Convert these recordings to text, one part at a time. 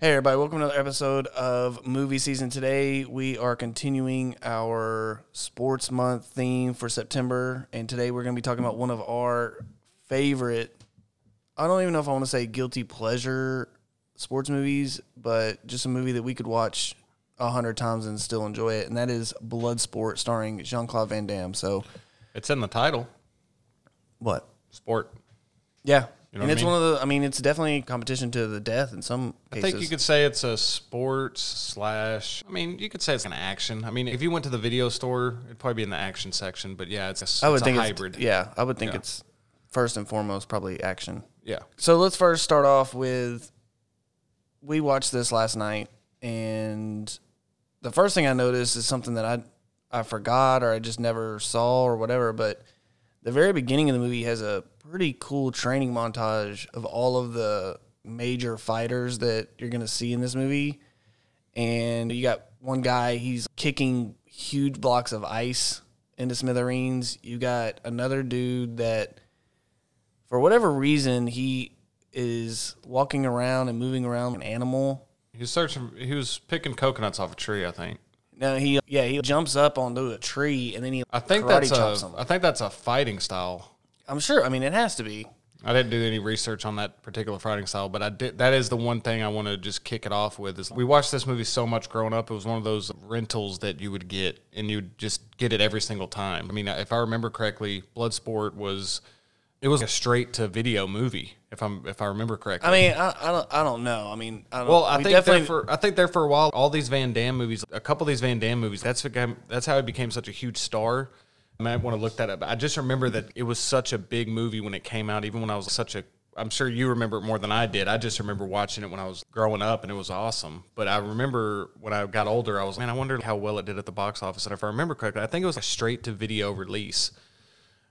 Hey, everybody, welcome to another episode of Movie Season. Today, we are continuing our sports month theme for September. And today, we're going to be talking about one of our favorite, I don't even know if I want to say guilty pleasure sports movies, but just a movie that we could watch a hundred times and still enjoy it. And that is Bloodsport, starring Jean Claude Van Damme. So, It's in the title, what? sport. Yeah. You know and I it's mean? one of the, I mean, it's definitely competition to the death in some I think you could say it's a sports slash. I mean, you could say it's an action. I mean, if you went to the video store, it'd probably be in the action section. But yeah, it's a, I would it's think a it's- hybrid. yeah, I would think Yeah. it's first and foremost probably action. yeah. So let's first start off with we watched this last night and the first thing I noticed is something that I I forgot or I just never saw or whatever, but the very beginning of the movie has a pretty cool training montage of all of the major fighters that you're going to see in this movie. And you got one guy, he's kicking huge blocks of ice into smithereens. You got another dude that for whatever reason, he is walking around and moving around an animal. He was searching. He was picking coconuts off a tree. I think. Now he, yeah, he jumps up onto a tree and then he I think that's a. I think that's a fighting style. I'm sure. I mean, it has to be. I didn't do any research on that particular fighting style, but I did. That is the one thing I want to just kick it off with. Is we watched this movie so much growing up. It was one of those rentals that you would get, and you'd just get it every single time. I mean, if I remember correctly, Bloodsport was it was a straight to video movie. If I'm if I remember correctly. I mean, I, I don't, I don't know. I mean, I don't, well, I we think there definitely. for I think there for a while, all these Van Damme movies, a couple of these Van Damme movies, that's that's how he became such a huge star. I might want to look that up. I just remember that it was such a big movie when it came out, even when I was such a. I'm sure you remember it more than I did. I just remember watching it when I was growing up, and it was awesome. But I remember when I got older, I was man, I wonder how well it did at the box office. And if I remember correctly, I think it was a straight to video release.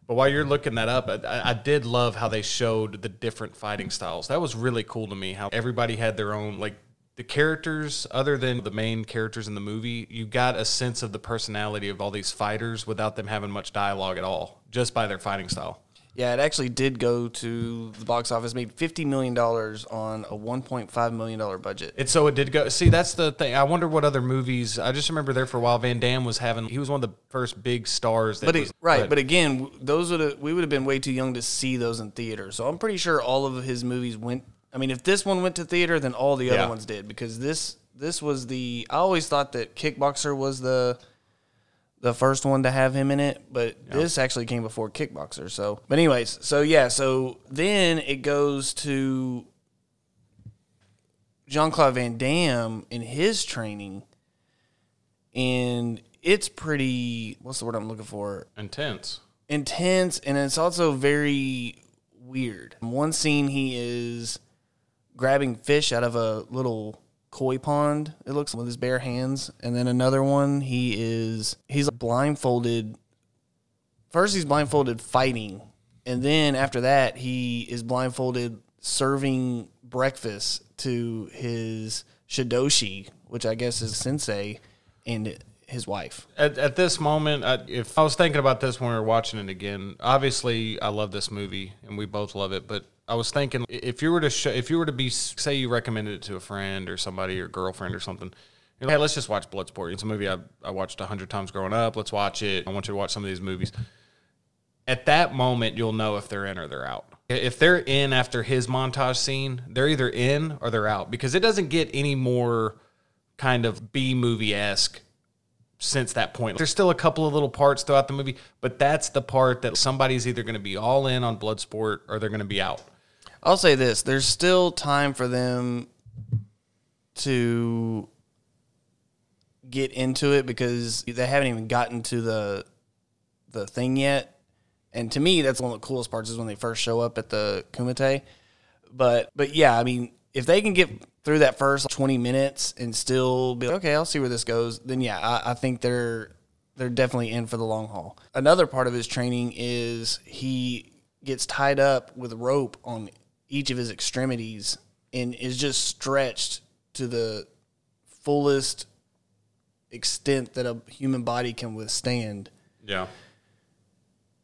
But while you're looking that up, I, I did love how they showed the different fighting styles. That was really cool to me. How everybody had their own like the characters, other than the main characters in the movie. You got a sense of the personality of all these fighters without them having much dialogue at all, just by their fighting style. yeah, it actually did go to the box office, made fifty million dollars on a one point five million dollar budget. And so it did go. See, that's the thing. I wonder what other movies. I just remember there for a while. Van Damme was having. He was one of the first big stars. That But was, right, but again, those would have we would have been way too young to see those in theaters. So I'm pretty sure all of his movies went. I mean, if this one went to theater, then all the other Yeah. ones did because this this was the. I always thought that Kickboxer was the the first one to have him in it, but this actually came before Kickboxer. So, but anyways, so yeah, so then it goes to Jean Claude Van Damme in his training, and it's pretty. What's the word I'm looking for? intense. intense and it's also very weird. One scene he is grabbing fish out of a little koi pond, it looks with his bare hands, and then another one he is he's blindfolded. First he's blindfolded fighting, and then after that he is blindfolded serving breakfast to his shidoshi, which I guess is sensei. And his wife. At, at this moment, I, if I was thinking about this when we were watching it again, obviously I love this movie and we both love it. But I was thinking, if you were to show, if you were to be, say, you recommended it to a friend or somebody or girlfriend or something, you're like, hey, let's just watch Bloodsport. It's a movie I, I watched a hundred times growing up. Let's watch it. I want you to watch some of these movies. At that moment, you'll know if they're in or they're out. If they're in after his montage scene, they're either in or they're out because it doesn't get any more kind of B movie esque since that point. There's still a couple of little parts throughout the movie, but that's the part that somebody's either going to be all in on Bloodsport or they're going to be out. I'll say this: there's still time for them to get into it because they haven't even gotten to the the thing yet. And to me, that's one of the coolest parts is when they first show up at the Kumite. But but yeah, I mean, if they can get through that first 20 minutes and still be like, okay, I'll see where this goes, then yeah, I, I think they're they're definitely in for the long haul. Another part of his training is he gets tied up with rope on each of his extremities and is just stretched to the fullest extent that a human body can withstand. Yeah.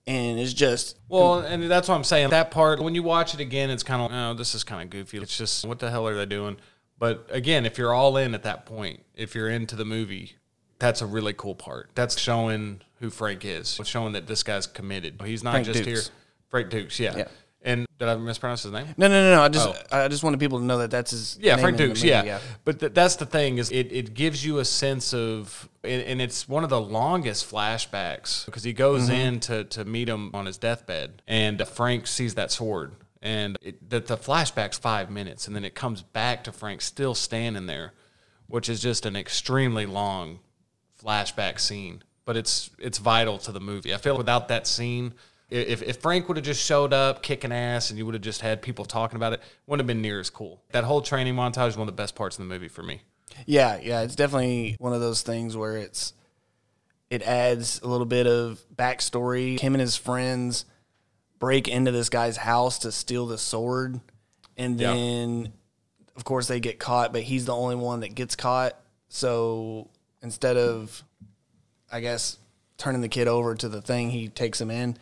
And it's just Well, and that's what I'm saying. That part, when you watch it again, it's kind of, oh, this is kind of goofy. It's just, what the hell are they doing? But again, if you're all in at that point, if you're into the movie, that's a really cool part. That's showing who Frank is, showing that this guy's committed. He's not Frank just Dux. here. Frank Dux, yeah. Yeah. And did I mispronounce his name? No, no, no, no. I just Oh. I just wanted people to know that that's his Yeah, Frank Dux. movie, yeah. but th- that's the thing is it, it gives you a sense of and, and it's one of the longest flashbacks because he goes Mm-hmm. in to, to meet him on his deathbed and Frank sees that sword and it, the, the flashback's five minutes and then it comes back to Frank still standing there, which is just an extremely long flashback scene. But it's it's vital to the movie. I feel without that scene. If, if Frank would have just showed up kicking ass and you would have just had people talking about it, wouldn't have been near as cool. That whole training montage is one of the best parts of the movie for me. Yeah, yeah, it's definitely one of those things where it's it adds a little bit of backstory. Him and his friends break into this guy's house to steal the sword, and then of course they get caught, but he's the only one that gets caught. So instead of, I guess, turning the kid over to the thing, he takes him in.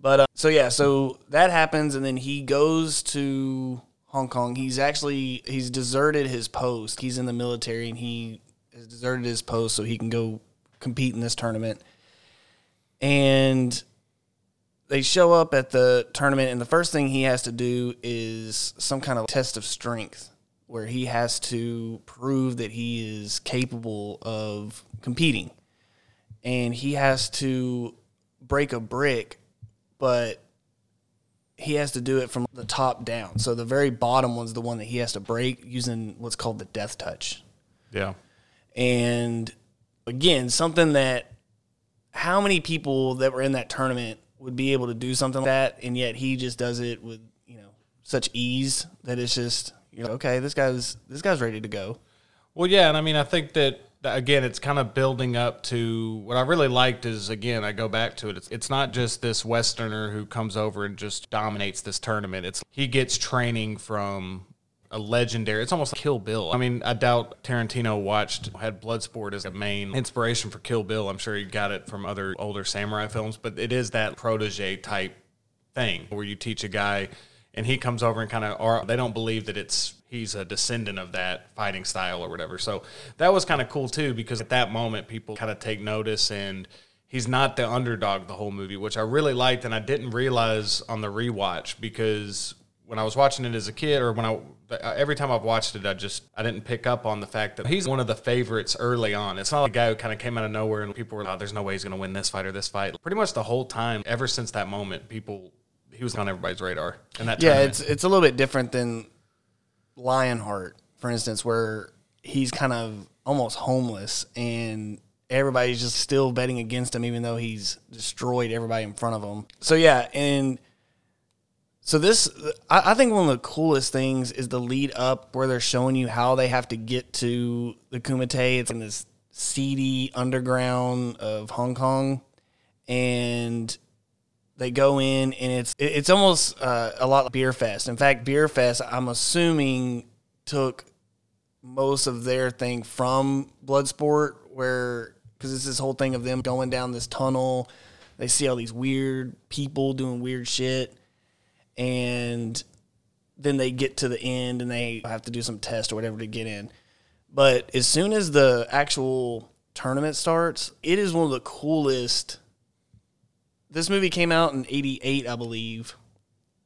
But uh, so yeah, so that happens, and then he goes to Hong Kong. He's actually he's deserted his post. He's in the military, and he has deserted his post so he can go compete in this tournament. And they show up at the tournament, and the first thing he has to do is some kind of test of strength, where he has to prove that he is capable of competing, and he has to break a brick but he has to do it from the top down. So the very bottom one's the one that he has to break using what's called the death touch. Yeah. And again, something that how many people that were in that tournament would be able to do something like that, and yet he just does it with you know such ease that it's just you know okay, this guy's this guy's ready to go. Well, yeah, and I mean, I think that that, again, it's kind of building up to what I really liked is again, I go back to it. It's it's not just this Westerner who comes over and just dominates this tournament. It's he gets training from a legendary. It's almost like Kill Bill. I mean, I doubt Tarantino watched had Bloodsport as a main inspiration for Kill Bill. I'm sure he got it from other older samurai films, but it is that protege type thing where you teach a guy and he comes over and kind of or they don't believe that it's he's a descendant of that fighting style or whatever. So that was kind of cool too because at that moment people kind of take notice and he's not the underdog the whole movie which i really liked and i didn't realize on the rewatch because when i was watching it as a kid or when i every time i've watched it i just i didn't pick up on the fact that he's one of the favorites early on. It's not like a guy who kind of came out of nowhere and people were like oh, there's no way he's going to win this fight or this fight. Pretty much the whole time ever since that moment people he was on everybody's radar in that Yeah, tournament. it's it's a little bit different than Lionheart, for instance, where he's kind of almost homeless and everybody's just still betting against him, even though he's destroyed everybody in front of him. So yeah, and so this, I, I think one of the coolest things is the lead up where they're showing you how they have to get to the Kumite. It's in this seedy underground of Hong Kong, and they go in and it's it's almost uh, a lot like Beerfest. In fact Beerfest i'm assuming took most of their thing from bloodsport where because it's this whole thing of them going down this tunnel. They see all these weird people doing weird shit. And then they get to the end and they have to do some test or whatever to get in. But as soon as the actual tournament starts it is one of the coolest this movie came out in 88 i believe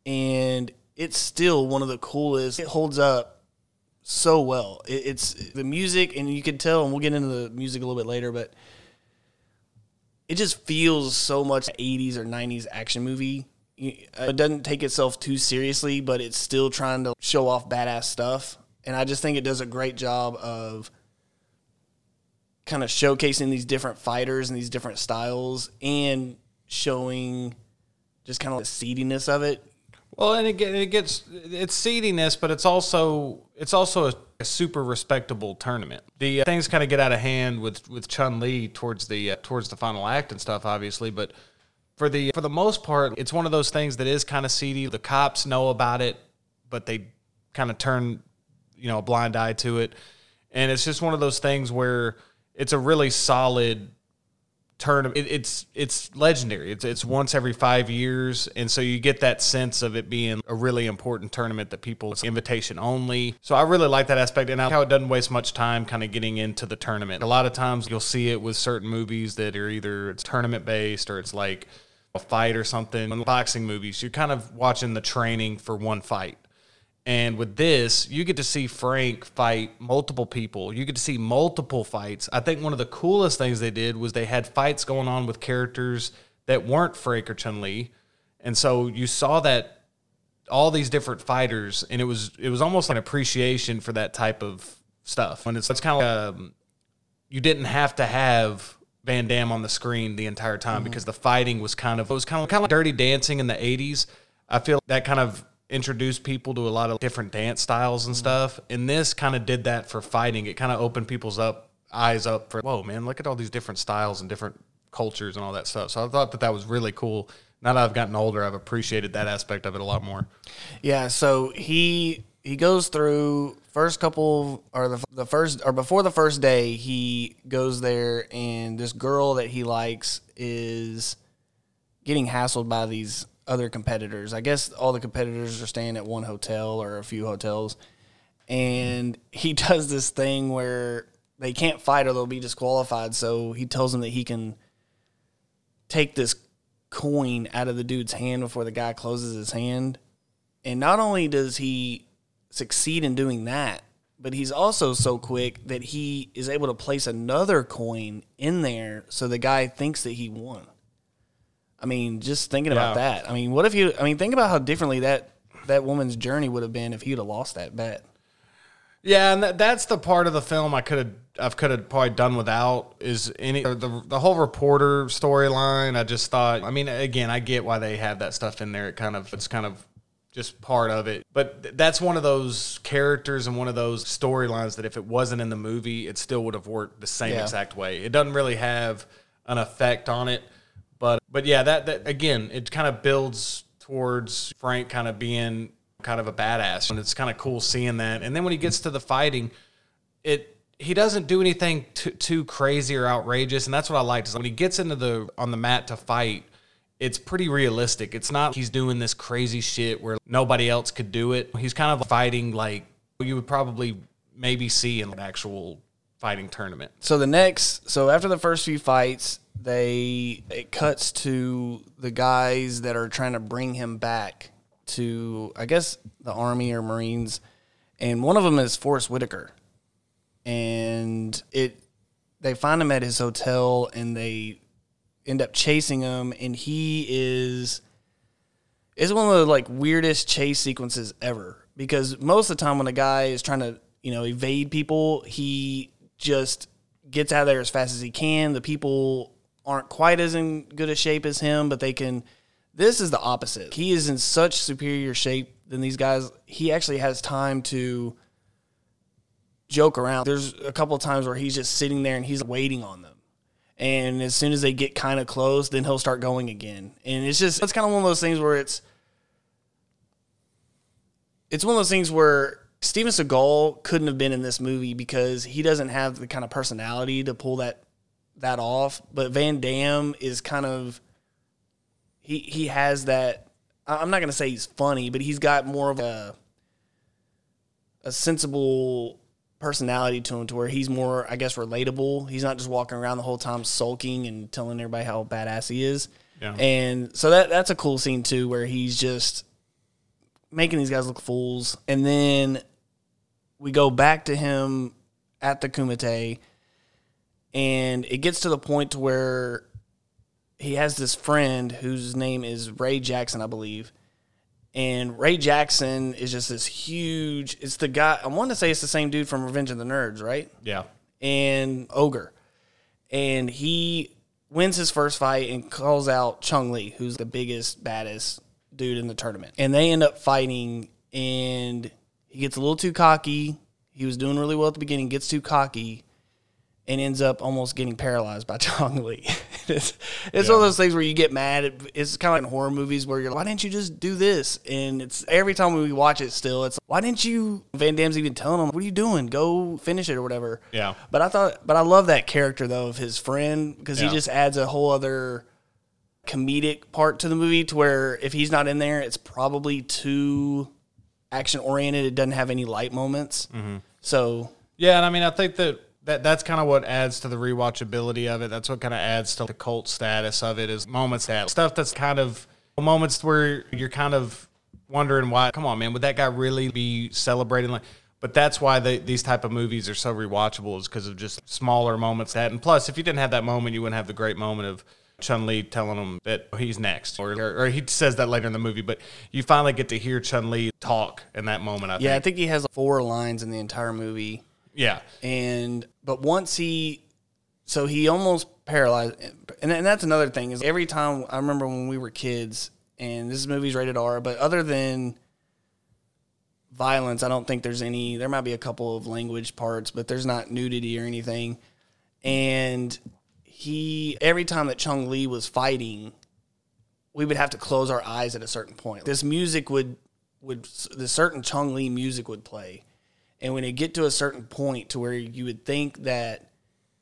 and it's still one of the coolest. It holds up so well. It, it's the music and you can tell and we'll get into the music a little bit later but it just feels so much 80s or 90s action movie. Uh, it doesn't take itself too seriously but it's still trying to show off badass stuff and i just think it does a great job of kind of showcasing these different fighters and these different styles and showing just kind of the seediness of it. Well, and it, it gets it's seediness, but it's also it's also a, a super respectable tournament. The uh, things kind of get out of hand with with Chun Li towards the uh, towards the final act and stuff, obviously. But for the for the most part, it's one of those things that is kind of seedy. The cops know about it, but they kind of turn you know a blind eye to it, and it's just one of those things where it's a really solid tournament. It, it's it's legendary. It's it's once every five years, and so you get that sense of it being a really important tournament that people invitation only. So I really like that aspect, and I how it doesn't waste much time kind of getting into the tournament. A lot of times you'll see it with certain movies that are either it's tournament based or it's like a fight or something. In boxing movies, you're kind of watching the training for one fight. And with this, you get to see Frank fight multiple people. You get to see multiple fights. I think one of the coolest things they did was they had fights going on with characters that weren't Frank or Chun Li. And so you saw that all these different fighters, and it was it was almost an appreciation for that type of stuff. And it's it's kind of um, you didn't have to have Van Damme on the screen the entire time mm-hmm. because the fighting was kind of it was kind of kind of like Dirty Dancing in the '80s. I feel that kind of introduced people to a lot of different dance styles and stuff. And this kind of did that for fighting. It kind of opened people's up eyes up for whoa, man, look at all these different styles and different cultures and all that stuff. So I thought that that was really cool. Now that I've gotten older, I've appreciated that aspect of it a lot more. Yeah. So he he goes through first couple or the, the first or before the first day he goes there and this girl that he likes is getting hassled by these other competitors. I guess all the competitors are staying at one hotel or a few hotels. And he does this thing where they can't fight or they'll be disqualified. So he tells them that he can take this coin out of the dude's hand before the guy closes his hand. And not only does he succeed in doing that, but he's also so quick that he is able to place another coin in there so the guy thinks that he won. I mean, just thinking yeah. about that. I mean, what if you? I mean, think about how differently that that woman's journey would have been if he'd have lost that bet. Yeah, and that, that's the part of the film I could have I could have probably done without is any the the whole reporter storyline. I just thought. I mean, again, I get why they have that stuff in there. It kind of it's kind of just part of it. But that's one of those characters and one of those storylines that if it wasn't in the movie, it still would have worked the same yeah. exact way. It doesn't really have an effect on it. But but yeah, that that again, it kind of builds towards Frank kind of being kind of a badass, and it's kind of cool seeing that. And then when he gets to the fighting, it he doesn't do anything too, too crazy or outrageous, and that's what I liked. Is when he gets into the on the mat to fight, it's pretty realistic. It's not he's doing this crazy shit where nobody else could do it. He's kind of fighting like you would probably maybe see in an actual fighting tournament. So the next, so after the first few fights, they it cuts to the guys that are trying to bring him back to I guess the army or marines. And one of them is Forest Whitaker. And it they find him at his hotel and they end up chasing him. And he is it's one of the like weirdest chase sequences ever. Because most of the time when a guy is trying to you know evade people he just gets out of there as fast as he can. The people aren't quite as in good a shape as him, but they can. This is the opposite. He is in such superior shape than these guys. He actually has time to joke around. There's a couple of times where he's just sitting there and he's waiting on them. And as soon as they get kind of close, then he'll start going again. And it's just, it's kind of one of those things where it's, it's one of those things where Steven Seagal couldn't have been in this movie because he doesn't have the kind of personality to pull that that off, but Van Damme is kind of he he has that. I'm not gonna say he's funny, but he's got more of a a sensible personality to him, to where he's more, I guess, relatable. He's not just walking around the whole time sulking and telling everybody how badass he is. Yeah. And so that that's a cool scene too, where he's just making these guys look fools, and then we go back to him at the Kumite and it gets to the point to where he has this friend whose name is Ray Jackson, I believe. And Ray Jackson is just this huge. It's the guy. I want to say it's the same dude from Revenge of the Nerds, right? Yeah. And Ogre, and he wins his first fight and calls out Chun Li, who's the biggest, baddest dude in the tournament. And they end up fighting, and he gets a little too cocky. He was doing really well at the beginning, gets too cocky, and ends up almost getting paralyzed by Chong Li. it's it's one of those things where you get mad. It- It's kind of like in horror movies where you're like, why didn't you just do this? And it's every time we watch it, still, it's like, why didn't you? Van Damme's even telling him, what are you doing? Go finish it or whatever. Yeah. But I thought, but I love that character though of his friend because Yeah. he just adds a whole other comedic part to the movie to where if he's not in there, it's probably too action oriented. It doesn't have any light moments. Mm-hmm. So Yeah, and I mean, I think that, that that's kind of what adds to the rewatchability of it. That's what kind of adds to the cult status of it is moments that stuff that's kind of moments where you're kind of wondering why. Come on, man, would that guy really be celebrating like? But that's why they, these type of movies are so rewatchable is because of just smaller moments that. And plus, if you didn't have that moment, you wouldn't have the great moment of Chun Li telling him that he's next, or, or he says that later in the movie. But you finally get to hear Chun Li talk in that moment. I yeah, I think. think he has four lines in the entire movie. Yeah. and but once he so he almost paralyzed and, and that's another thing is every time i remember when we were kids and this movie's rated r but other than violence i don't think there's any there might be a couple of language parts but there's not nudity or anything. And he every time that Chong Li was fighting we would have to close our eyes at a certain point. This music would would the certain Chong Li music would play and when it get to a certain point to where you would think that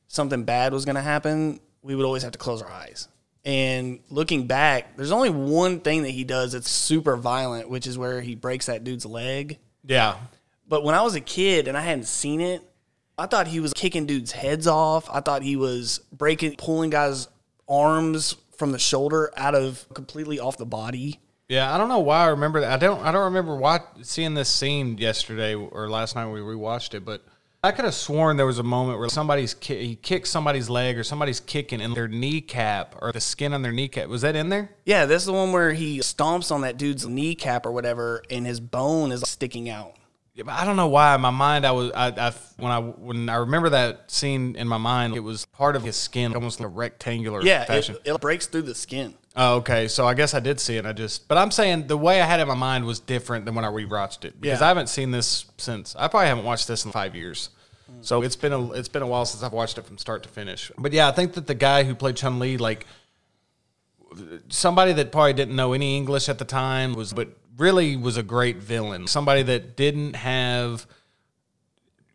something bad was going to happen, we would always have to close our eyes. And looking back, there's only one thing that he does that's super violent, which is where he breaks that dude's leg. Yeah. But when I was a kid and I hadn't seen it, I thought he was kicking dudes' heads off. I thought he was breaking, pulling guys' arms from the shoulder out of completely off the body. Yeah, I don't know why I remember that. I don't. I don't remember why seeing this scene yesterday or last night when we rewatched it, but I could have sworn there was a moment where somebody's ki- he kicks somebody's leg or somebody's kicking and their kneecap or the skin on their kneecap was that in there? Yeah, this is the one where he stomps on that dude's kneecap or whatever, and his bone is sticking out. Yeah, but I don't know why. In my mind, I was I, I when I when I remember that scene in my mind, it was part of his skin, almost like a rectangular Yeah, fashion. it, it breaks through the skin. Oh, okay. So I guess I did see it. I just, but I'm saying the way I had it in my mind was different than when I rewatched it because Yeah. I haven't seen this since. I probably haven't watched this in five years. Mm. So it's been a it's been a while since I've watched it from start to finish. But yeah, I think that the guy who played Chun Li, like somebody that probably didn't know any English at the time, was but really was a great villain. Somebody that didn't have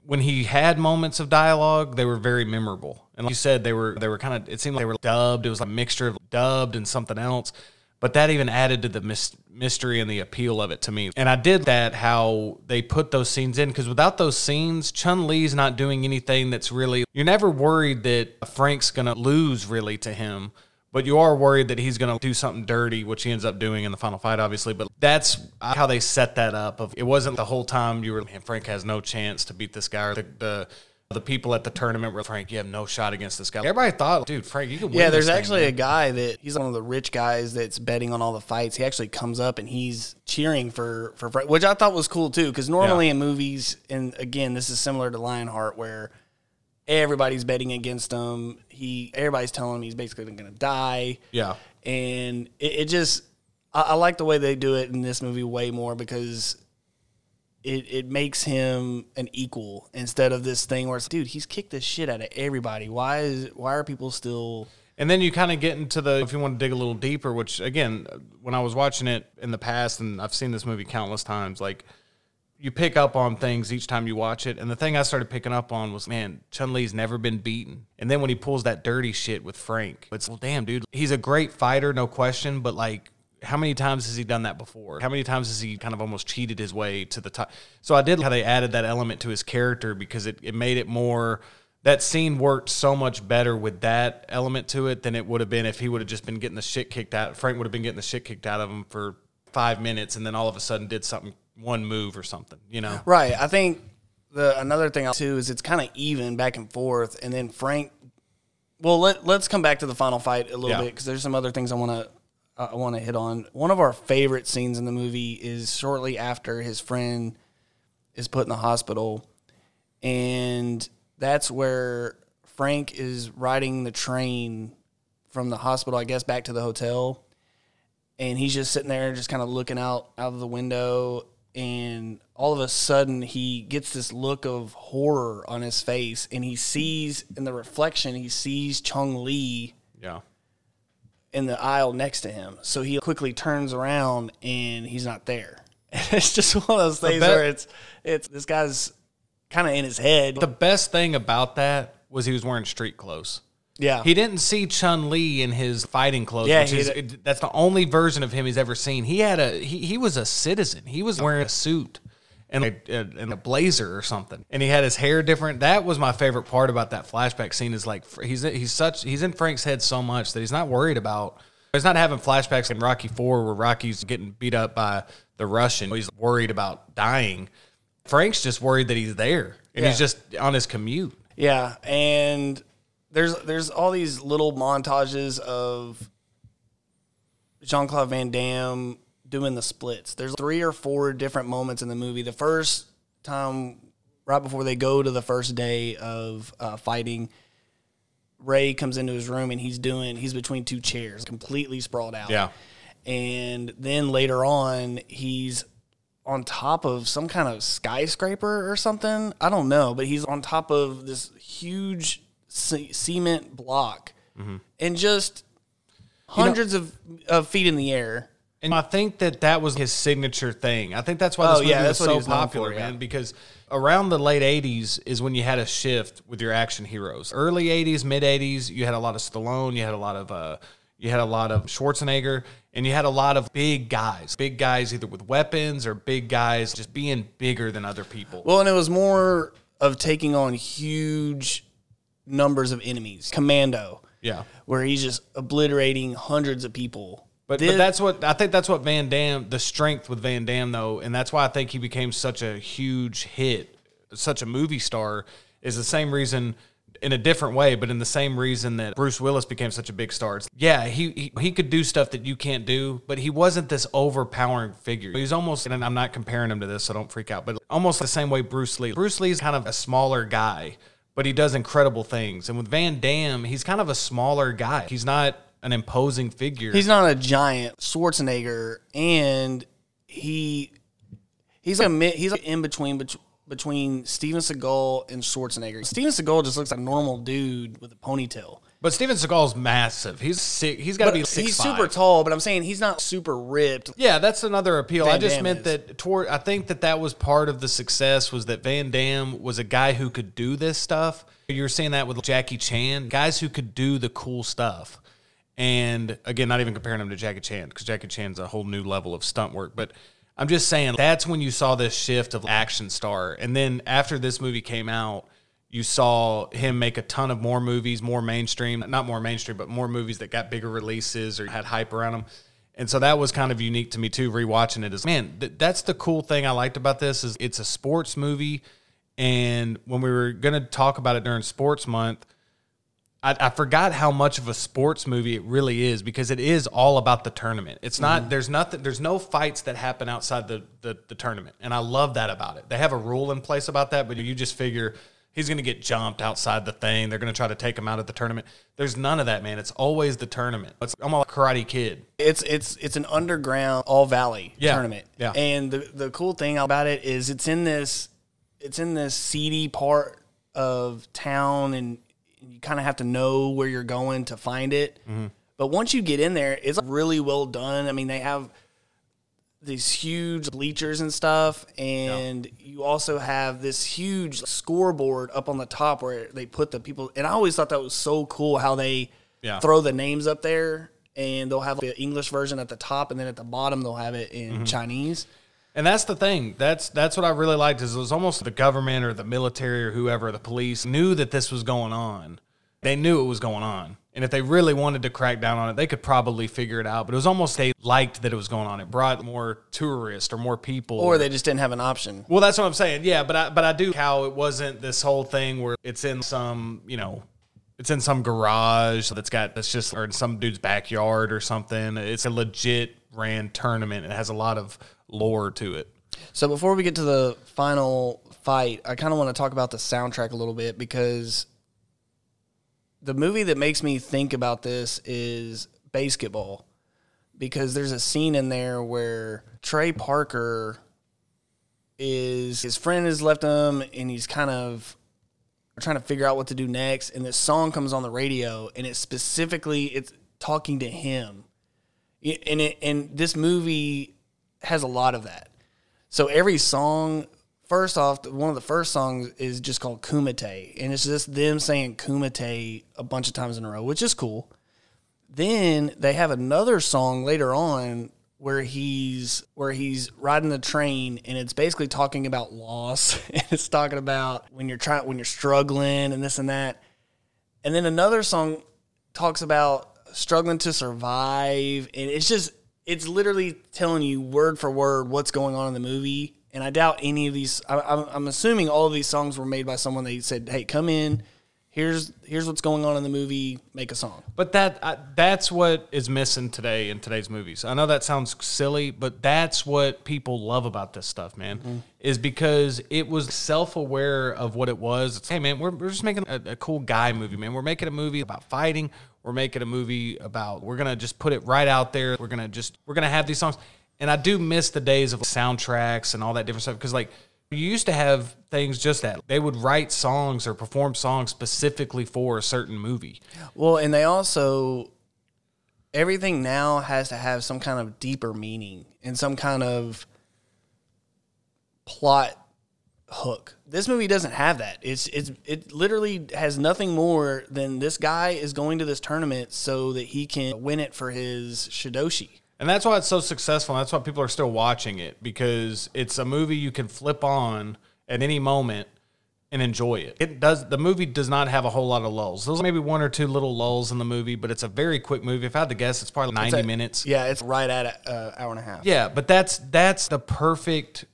when he had moments of dialogue, they were very memorable. And like you said, they were they were kind of it seemed like they were dubbed. It was a mixture of dubbed and something else. But that even added to the mys- mystery and the appeal of it to me. And I did that how they put those scenes in because without those scenes, Chun Li's not doing anything that's really. You're never worried that Frank's gonna lose really to him but you are worried that he's going to do something dirty, which he ends up doing in the final fight, obviously. But that's how they set that up. Of it wasn't the whole time you were, man, Frank has no chance to beat this guy. Or the, the the people at the tournament were Frank, you have no shot against this guy. Everybody thought, dude, Frank, you can win. Yeah, there's thing, actually man. a guy that he's one of the rich guys that's betting on all the fights. He actually comes up and he's cheering for for Frank, which I thought was cool too. Because normally Yeah. in movies, and again, this is similar to Lionheart, where everybody's betting against him. He everybody's telling him he's basically going to die. yeah. and it, it just I, I like the way they do it in this movie way more because it it makes him an equal instead of this thing where it's dude he's kicked the shit out of everybody why is why are people still And then you kind of get into the if you want to dig a little deeper, which again, when I was watching it in the past, and I've seen this movie countless times, like you pick up on things each time you watch it. And the thing I started picking up on was, man, Chun Li's never been beaten. And then when he pulls that dirty shit with Frank, it's well, damn, dude, he's a great fighter, no question, but like. How many times has he done that before? How many times has he kind of almost cheated his way to the top? So I did how they added that element to his character because it, it made it more that scene worked so much better with that element to it than it would have been if he would have just been getting the shit kicked out. Frank would have been getting the shit kicked out of him for five minutes and then all of a sudden did something, one move or something, you know? right i think the another thing too is it's kind of even back and forth and then frank well let, let's come back to the final fight a little Yeah. bit because there's some other things i want to i want to hit on one of our favorite scenes in the movie is shortly after his friend is put in the hospital and that's where Frank is riding the train from the hospital, I guess, back to the hotel, and he's just sitting there, just kind of looking out out of the window, and all of a sudden he gets this look of horror on his face, and he sees in the reflection he sees Chong Li Yeah. in the aisle next to him. So he quickly turns around and he's not there. it's just one of those things bet- where it's it's this guy's kind of in his head. The best thing about that was he was wearing street clothes. Yeah, He didn't see Chun Li in his fighting clothes. Yeah, which is, it- that's the only version of him he's ever seen. He had a he, he was a citizen. He was wearing a suit and a, and a blazer or something, and he had his hair different. That was my favorite part about that flashback scene. Is like he's he's such he's in Frank's head so much that he's not worried about. He's not having flashbacks in Rocky Four where Rocky's getting beat up by the Russian. He's worried about dying. Frank's just worried that he's there and he's just on his commute. Yeah, and there's there's all these little montages of Jean Claude Van Damme doing the splits. There's three or four different moments in the movie. The first time, right before they go to the first day of uh, fighting, Ray comes into his room and he's doing he's between two chairs, completely sprawled out. Yeah. and then later on he's on top of some kind of skyscraper or something. I don't know, but he's on top of this huge ce- cement block Mm-hmm. and just hundreds of, of feet in the air. And I think that that was his signature thing. I think that's why this Oh, movie yeah, that's was what so was popular, for, yeah. man. Because around the late '80s is when you had a shift with your action heroes. Early '80s, mid '80s, you had a lot of Stallone, you had a lot of uh, you had a lot of Schwarzenegger, and you had a lot of big guys, big guys either with weapons or big guys just being bigger than other people. Well, and it was more of taking on huge numbers of enemies. Commando, yeah. where he's just obliterating hundreds of people. But, This- but that's what I think. That's what Van Damme, the strength with Van Damme, though, and that's why I think he became such a huge hit, such a movie star, is the same reason, in a different way, but in the same reason that Bruce Willis became such a big star. It's- yeah, he, he he could do stuff that you can't do, but he wasn't this overpowering figure. He's almost, and I'm not comparing him to this, so don't freak out, but almost the same way Bruce Lee. Bruce Lee's kind of a smaller guy, but he does incredible things. And with Van Damme, he's kind of a smaller guy. He's not an imposing figure. He's not a giant Schwarzenegger, and he he's a he's like in between bet- between Steven Seagal and Schwarzenegger. Steven Seagal just looks like a normal dude with a ponytail. But Steven Seagal's massive. He's sick. He's got to be six. he's super tall, but I'm saying he's not super ripped. Yeah, that's another appeal. I just Damme meant is. that toward. I think that that was part of the success was that Van Damme was a guy who could do this stuff. You were saying that with Jackie Chan, guys who could do the cool stuff. And again, not even comparing him to Jackie Chan because Jackie Chan's a whole new level of stunt work. But I'm just saying that's when you saw this shift of action star. And then after this movie came out, you saw him make a ton of more movies, more mainstream, not more mainstream, but more movies that got bigger releases or had hype around them. And so that was kind of unique to me too. Rewatching it is man, th- that's the cool thing I liked about this is it's a sports movie, and when we were gonna talk about it during Sports Month, I, I forgot how much of a sports movie it really is because it is all about the tournament. It's not mm-hmm. there's nothing there's no fights that happen outside the, the the tournament, and I love that about it. They have a rule in place about that, but you just figure he's going to get jumped outside the thing. They're going to try to take him out of the tournament. There's none of that, man. It's always the tournament. It's I'm a Karate Kid. It's it's it's an underground all valley Yeah, tournament. yeah. And the the cool thing about it is it's in this it's in this seedy part of town and you kind of have to know where you're going to find it. Mm-hmm. But once you get in there, it's really well done. I mean, they have these huge bleachers and stuff and you also have this huge scoreboard up on the top where they put the people and I always thought that was so cool how they Yeah. throw the names up there and they'll have the English version at the top and then at the bottom they'll have it in mm-hmm. Chinese. And that's the thing. That's that's what I really liked is it was almost the government or the military or whoever, the police knew that this was going on. They knew it was going on. And if they really wanted to crack down on it, they could probably figure it out. But it was almost they liked that it was going on. It brought more tourists or more people. Or they just didn't have an option. Well, that's what I'm saying. Yeah, but I but I do how it wasn't this whole thing where it's in some, you know, it's in some garage that's got that's just or in some dude's backyard or something. It's a legit ran tournament. It has a lot of lore to it. So before we get to the final fight, I kind of want to talk about the soundtrack a little bit because the movie that makes me think about this is BASEketball because there's a scene in there where Trey Parker is his friend has left him and he's kind of trying to figure out what to do next and this song comes on the radio and it specifically it's talking to him. And it, and this movie has a lot of that. So every song, first off, one of the first songs is just called Kumite, and it's just them saying Kumite a bunch of times in a row, which is cool. Then they have another song later on where he's where he's riding the train and it's basically talking about loss and it's talking about when you're trying when you're struggling and this and that. And then another song talks about struggling to survive and it's just it's literally telling you word for word what's going on in the movie and i doubt any of these I, I'm, I'm assuming all of these songs were made by someone they said hey come in here's here's what's going on in the movie make a song But that uh, that's what is missing today in today's movies. I know that sounds silly, but that's what people love about this stuff, man. Is because it was self-aware of what it was. It's, hey, man, we're, we're just making a, a cool guy movie, man. We're making a movie about fighting. We're making a movie about. We're gonna just put it right out there. We're gonna just we're gonna have these songs. And I do miss the days of soundtracks and all that different stuff because like you used to have things just that they would write songs or perform songs specifically for a certain movie. Well, and they also everything now has to have some kind of deeper meaning and some kind of plot hook. This movie doesn't have that. It's it's it literally has nothing more than this guy is going to this tournament so that he can win it for his Shidoshi. And that's why it's so successful. And that's why people are still watching it because it's a movie you can flip on at any moment and enjoy it. It does. The movie does not have a whole lot of lulls. There's maybe one or two little lulls in the movie, but it's a very quick movie. If I had to guess, it's probably ninety minutes. Yeah, it's right at an uh, hour and a half. Yeah, but that's that's the perfect.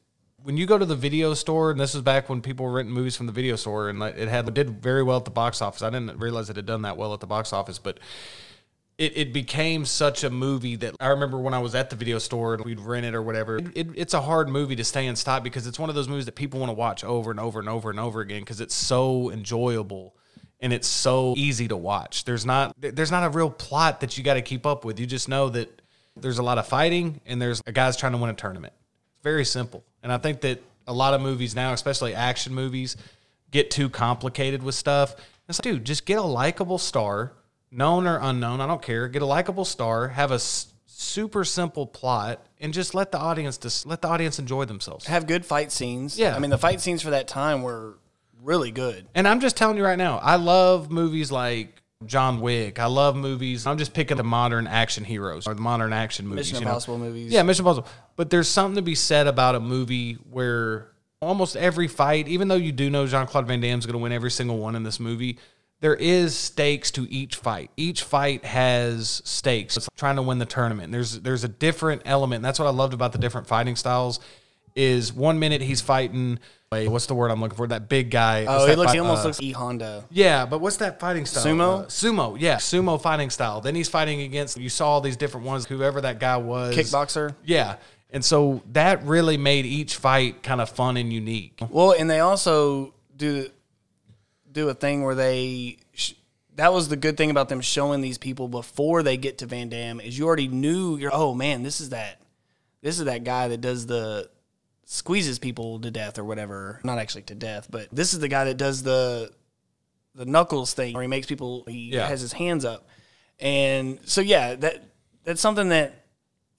When you go to the video store, and this is back when people were renting movies from the video store, and it had it did very well at the box office. I didn't realize it had done that well at the box office, but it, it became such a movie that I remember when I was at the video store and we'd rent it or whatever. It, it, it's a hard movie to stay in stock because it's one of those movies that people want to watch over and over and over and over again because it's so enjoyable and it's so easy to watch. There's not there's not a real plot that you got to keep up with. You just know that there's a lot of fighting and there's a guy's trying to win a tournament. It's very simple. And I think that a lot of movies now, especially action movies, get too complicated with stuff. It's like, dude, just get a likable star, known or unknown, I don't care. Get a likable star, have a s- super simple plot, and just let the audience just let the audience enjoy themselves. Have good fight scenes. Yeah. I mean the fight scenes for that time were really good. And I'm just telling you right now, I love movies like John Wick. I love movies. I'm just picking the modern action heroes or the modern action movies. Mission you know? Impossible movies. Yeah, Mission Impossible. But there's something to be said about a movie where almost every fight, even though you do know Jean Claude Van Damme's going to win every single one in this movie, there is stakes to each fight. Each fight has stakes. It's trying to win the tournament. There's there's a different element. That's what I loved about the different fighting styles. Is one minute he's fighting. Wait, what's the word I'm looking for? That big guy. Oh, he looks. fight- He almost uh, looks E Honda. yeah, but what's that fighting style? Sumo? Uh, sumo, yeah, sumo fighting style. Then he's fighting against. You saw all these different ones. Whoever that guy was, Kickboxer. Yeah, and so that really made each fight kind of fun and unique. Well, and they also do do a thing where they. Sh- that was the good thing about them showing these people before they get to Van Damme is you already knew you're. Oh man, this is that. This is that guy that does the squeezes people to death or whatever. Not actually to death, but this is the guy that does the the knuckles thing where he makes people. He Yeah. has his hands up, and so yeah, that that's something that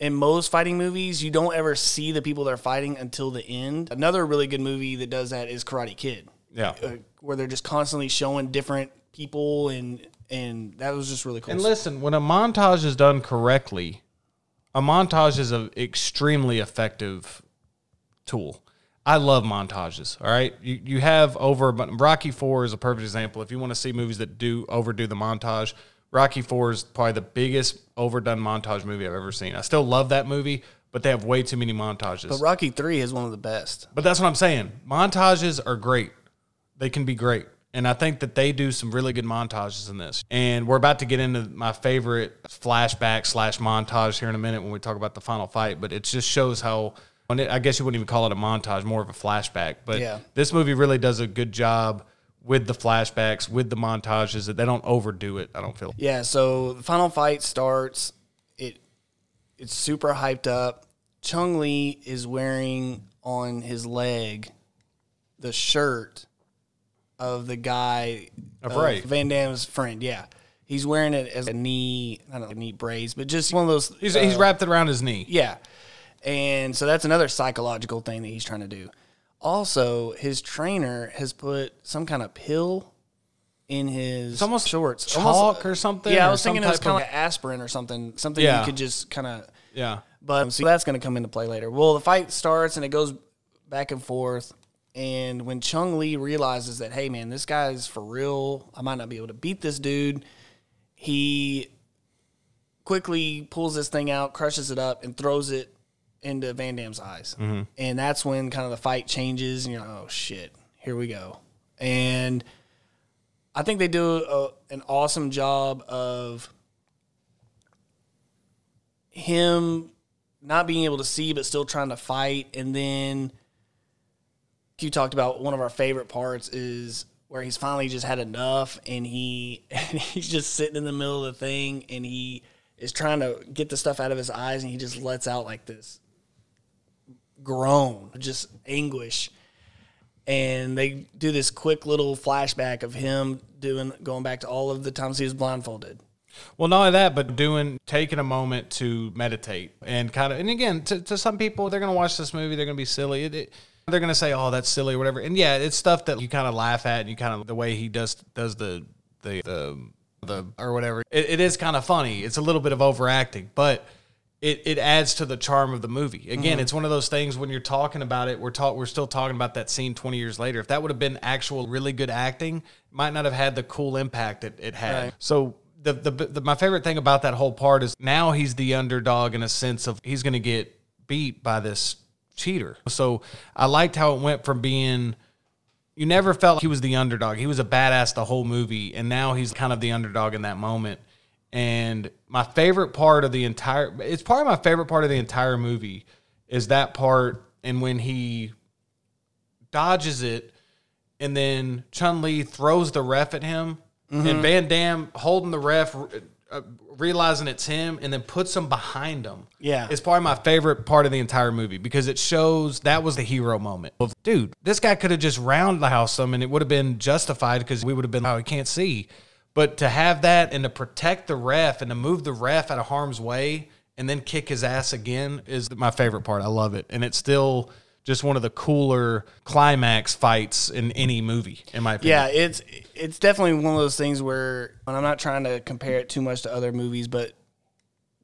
in most fighting movies, you don't ever see the people they're fighting until the end. Another really good movie that does that is Karate Kid, Yeah. uh, where they're just constantly showing different people, and and that was just really cool. And listen, when a montage is done correctly, a montage is an extremely effective tool. I love montages. All right, you you have over, but Rocky Four is a perfect example. If you want to see movies that do overdo the montage, Rocky Four is probably the biggest overdone montage movie I've ever seen. I still love that movie, but they have way too many montages. but Rocky Three is one of the best. But that's what I'm saying. Montages are great. They can be great. And I think that they do some really good montages in this. And we're about to get into my favorite flashback slash montage here in a minute when we talk about the final fight. But it just shows how, I guess you wouldn't even call it a montage, more of a flashback. But Yeah. this movie really does a good job with the flashbacks, with the montages, that they don't overdo it, I don't feel. Yeah, so the final fight starts. It it's super hyped up. Chong Li is wearing on his leg the shirt of the guy Of Ray. Van Damme's friend. Yeah, He's wearing it as a knee, I don't know, knee brace, but just one of those. He's, uh, he's wrapped it around his knee. yeah. And so that's another psychological thing that he's trying to do. Also, his trainer has put some kind of pill in his It's almost shorts. chalk Almost- or something. Yeah, I was thinking it was kind of of- like aspirin or something. Something Yeah. you could just kind of. Yeah. But so that's going to come into play later. Well, the fight starts and it goes back and forth. And when Chong Li realizes that, hey, man, this guy's for real, I might not be able to beat this dude, he quickly pulls this thing out, crushes it up, and throws it into Van Damme's eyes. Mm-hmm. And that's when kind of the fight changes, and you're like, oh, shit, here we go. And I think they do a, an awesome job of him not being able to see but still trying to fight and then you talked about one of our favorite parts is where he's finally just had enough and he and he's just sitting in the middle of the thing and he is trying to get the stuff out of his eyes and he just lets out like this groan just anguish and they do this quick little flashback of him doing going back to all of the times he was blindfolded Well, not only that, but doing taking a moment to meditate and kind of, and again, to, to some people, they're gonna watch this movie, they're gonna be silly. It, it, they're gonna say, "Oh, that's silly" or whatever. And yeah, it's stuff that you kind of laugh at, and you kind of the way he does does the the the, the or whatever. It, it is kind of funny. It's a little bit of overacting, but. It, it adds to the charm of the movie. Again, mm-hmm. it's one of those things when you're talking about it, we're talk, we're still talking about that scene 20 years later. If that would have been actual really good acting, it might not have had the cool impact it, it had. Right. So the, the the my favorite thing about that whole part is now he's the underdog in a sense of he's going to get beat by this cheater. So I liked how it went from being you never felt like he was the underdog. He was a badass the whole movie, and now he's kind of the underdog in that moment. And my favorite part of the entire it's probably my favorite part of the entire movie is that part and when he dodges it and then Chong Li throws the ref at him and mm-hmm. Van Damme holding the ref uh, realizing it's him and then puts him behind him. Yeah. It's probably my favorite part of the entire movie because it shows that was the hero moment of dude, this guy could have just roundhouse him and it would have been justified because we would have been oh he can't see. But to have that and to protect the ref and to move the ref out of harm's way and then kick his ass again is my favorite part. I love it. And it's still just one of the cooler climax fights in any movie, in my opinion. Yeah, it's it's definitely one of those things where, and I'm not trying to compare it too much to other movies, but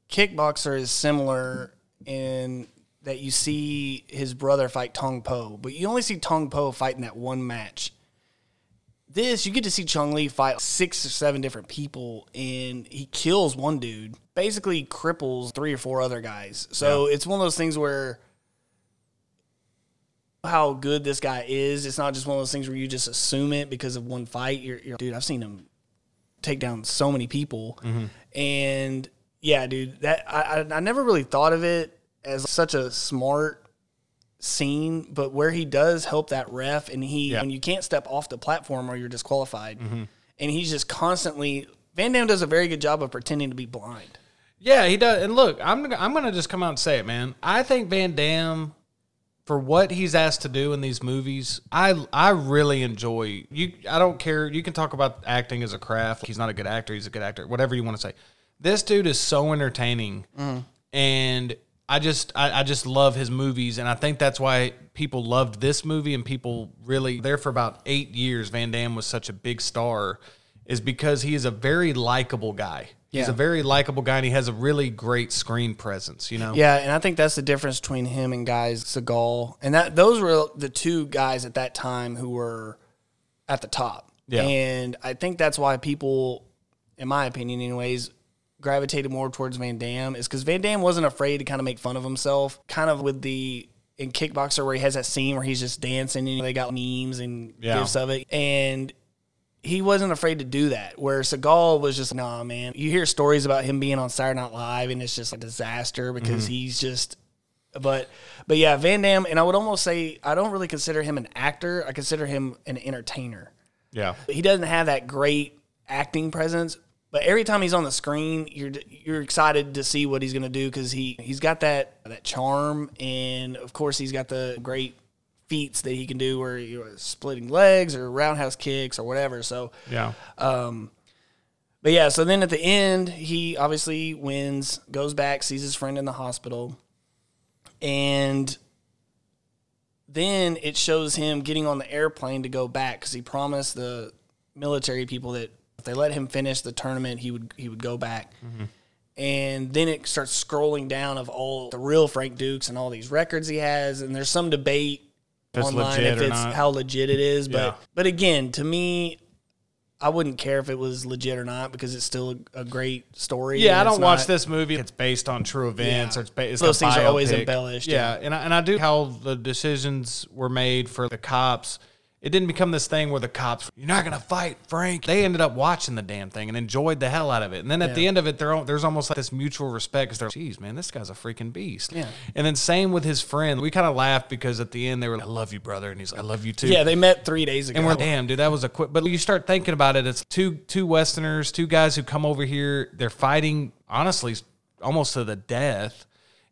Kickboxer is similar in that you see his brother fight Tong Po, but you only see Tong Po fight in that one match. This you get to see Chong Li fight six or seven different people, and he kills one dude, basically cripples three or four other guys. So it's one of those things where how good this guy is. It's not just one of those things where you just assume it because of one fight. You're, you're dude, I've seen him take down so many people, mm-hmm. and yeah, dude, that I, I I never really thought of it as such a smart scene, but where he does help that ref, and he Yeah. when you can't step off the platform or you're disqualified, mm-hmm. and he's just constantly. Van Damme does a very good job of pretending to be blind. Yeah, he does. And look, I'm I'm gonna just come out and say it, man. I think Van Damme, for what he's asked to do in these movies, I I really enjoy. You, I don't care. You can talk about acting as a craft. He's not a good actor. He's a good actor. Whatever you want to say. This dude is so entertaining, and I just I, I just love his movies, and I think that's why people loved this movie, and people really there for about eight years. Van Damme was such a big star, is because he is a very likable guy. He's Yeah. a very likable guy, and he has a really great screen presence. You know, Yeah, and I think that's the difference between him and guys Seagal, and that those were the two guys at that time who were at the top. Yeah. and I think that's why people, in my opinion, anyways, gravitated more towards Van Damme is because Van Damme wasn't afraid to kind of make fun of himself, kind of with the in Kickboxer where he has that scene where he's just dancing and they got memes and Yeah. gifs of it, and he wasn't afraid to do that. Where Seagal was just, nah, man. You hear stories about him being on Saturday Night Live, and it's just a disaster because mm-hmm. he's just. But, but yeah, Van Damme, and I would almost say I don't really consider him an actor. I consider him an entertainer. yeah, He doesn't have that great acting presence, but every time he's on the screen, you're you're excited to see what he's going to do because he he's got that that charm, and of course he's got the great feats that he can do, where you're splitting legs or roundhouse kicks or whatever. So yeah. Um, but yeah, so then at the end, he obviously wins, goes back, sees his friend in the hospital, and then it shows him getting on the airplane to go back because he promised the military people that if they let him finish the tournament, he would he would go back. Mm-hmm. And then it starts scrolling down of all the real Frank Dux and all these records he has, and there's some debate it's online legit if or it's not. how legit it is. But Yeah. but again, to me, I wouldn't care if it was legit or not because it's still a, a great story. Yeah, I don't watch not- this movie. It's based on true events, Yeah. or it's, ba- it's Those a things are always embellished, Yeah, yeah. and I, and I do how the decisions were made for the cops. It didn't become this thing where the cops, you're not gonna fight, Frank. They ended up watching the damn thing and enjoyed the hell out of it. And then at the end of it, there's almost like this mutual respect because they're, geez, man, this guy's a freaking beast. Yeah. And then same with his friend. We kind of laughed because at the end they were, like, I love you, brother, and he's, like, I love you too. Yeah, they met three days ago. And we're damn, dude, that was a quick. But you start thinking about it, it's two two Westerners, two guys who come over here. They're fighting, honestly, almost to the death,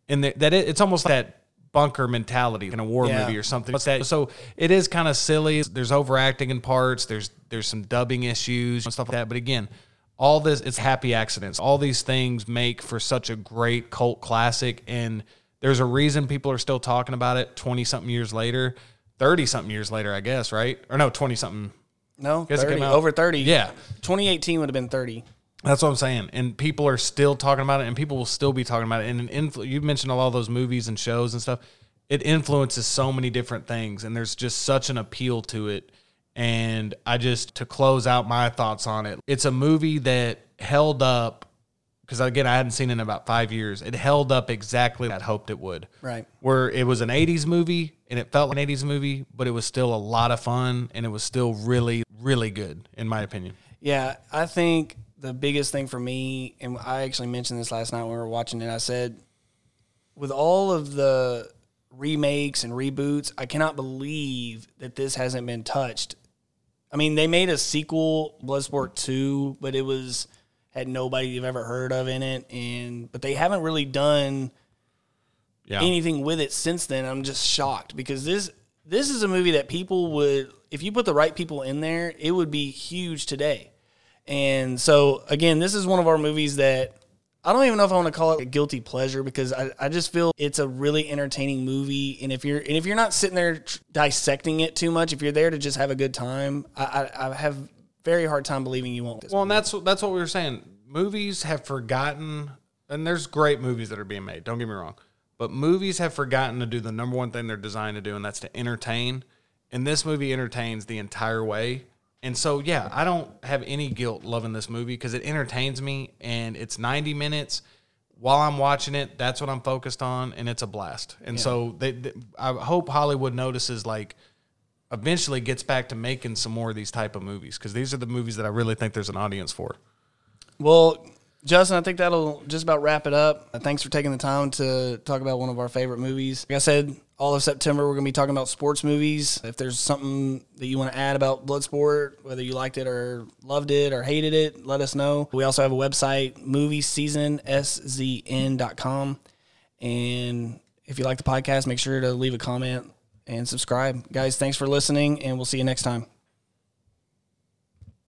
and that that it, it's almost that bunker mentality in a war Yeah. movie or something. So it is kind of silly. There's overacting in parts. There's there's some dubbing issues and stuff like that. But again. All this, it's happy accidents. All these things make for such a great cult classic. And there's a reason people are still talking about it 20 something years later, 30 something years later, I guess, right? Or no, 20 something. no, 30, over 30. Yeah. 2018 would have been 30. That's what I'm saying. And people are still talking about it, and people will still be talking about it. And an influ- you mentioned of those movies and shows and stuff. It influences so many different things, and there's just such an appeal to it. And I just, to close out my thoughts on it, it's a movie that held up, because again, I hadn't seen it in about five years. It held up exactly what I hoped it would. Right. Where it was an 80s movie, and it felt like an 80s movie, but it was still a lot of fun, and it was still really, really good, in my opinion. Yeah, I think the biggest thing for me, and I actually mentioned this last night when we were watching it, I said, with all of the remakes and reboots, I cannot believe that this hasn't been touched. I mean, they made a sequel, Bloodsport 2, but it was had nobody you've ever heard of in it and but they haven't really done Yeah. anything with it since then. I'm just shocked because this this is a movie that people would if you put the right people in there, it would be huge today. And so again, this is one of our movies that I don't even know if I want to call it a guilty pleasure because I, I just feel it's a really entertaining movie. And if you're and if you're not sitting there dissecting it too much, if you're there to just have a good time, I, I, I have very hard time believing you won't. Well, and that's that's what we were saying. Movies have forgotten, and there's great movies that are being made. Don't get me wrong, but movies have forgotten to do the number one thing they're designed to do, and that's to entertain. And this movie entertains the entire way. And so, yeah, I don't have any guilt loving this movie because it entertains me, and it's 90 minutes. While I'm watching it, that's what I'm focused on, and it's a blast. And so, they, they, I hope Hollywood notices like eventually gets back to making some more of these type of movies because these are the movies that I really think there's an audience for. Well, Justin, I think that'll just about wrap it up. Uh, Thanks for taking the time to talk about one of our favorite movies. Like I said, all of September we're going to be talking about sports movies. If there's something that you want to add about Bloodsport, whether you liked it or loved it or hated it, let us know. We also have a website, movieseasonszn.com. And if you like the podcast, make sure to leave a comment and subscribe. Guys, thanks for listening, and we'll see you next time.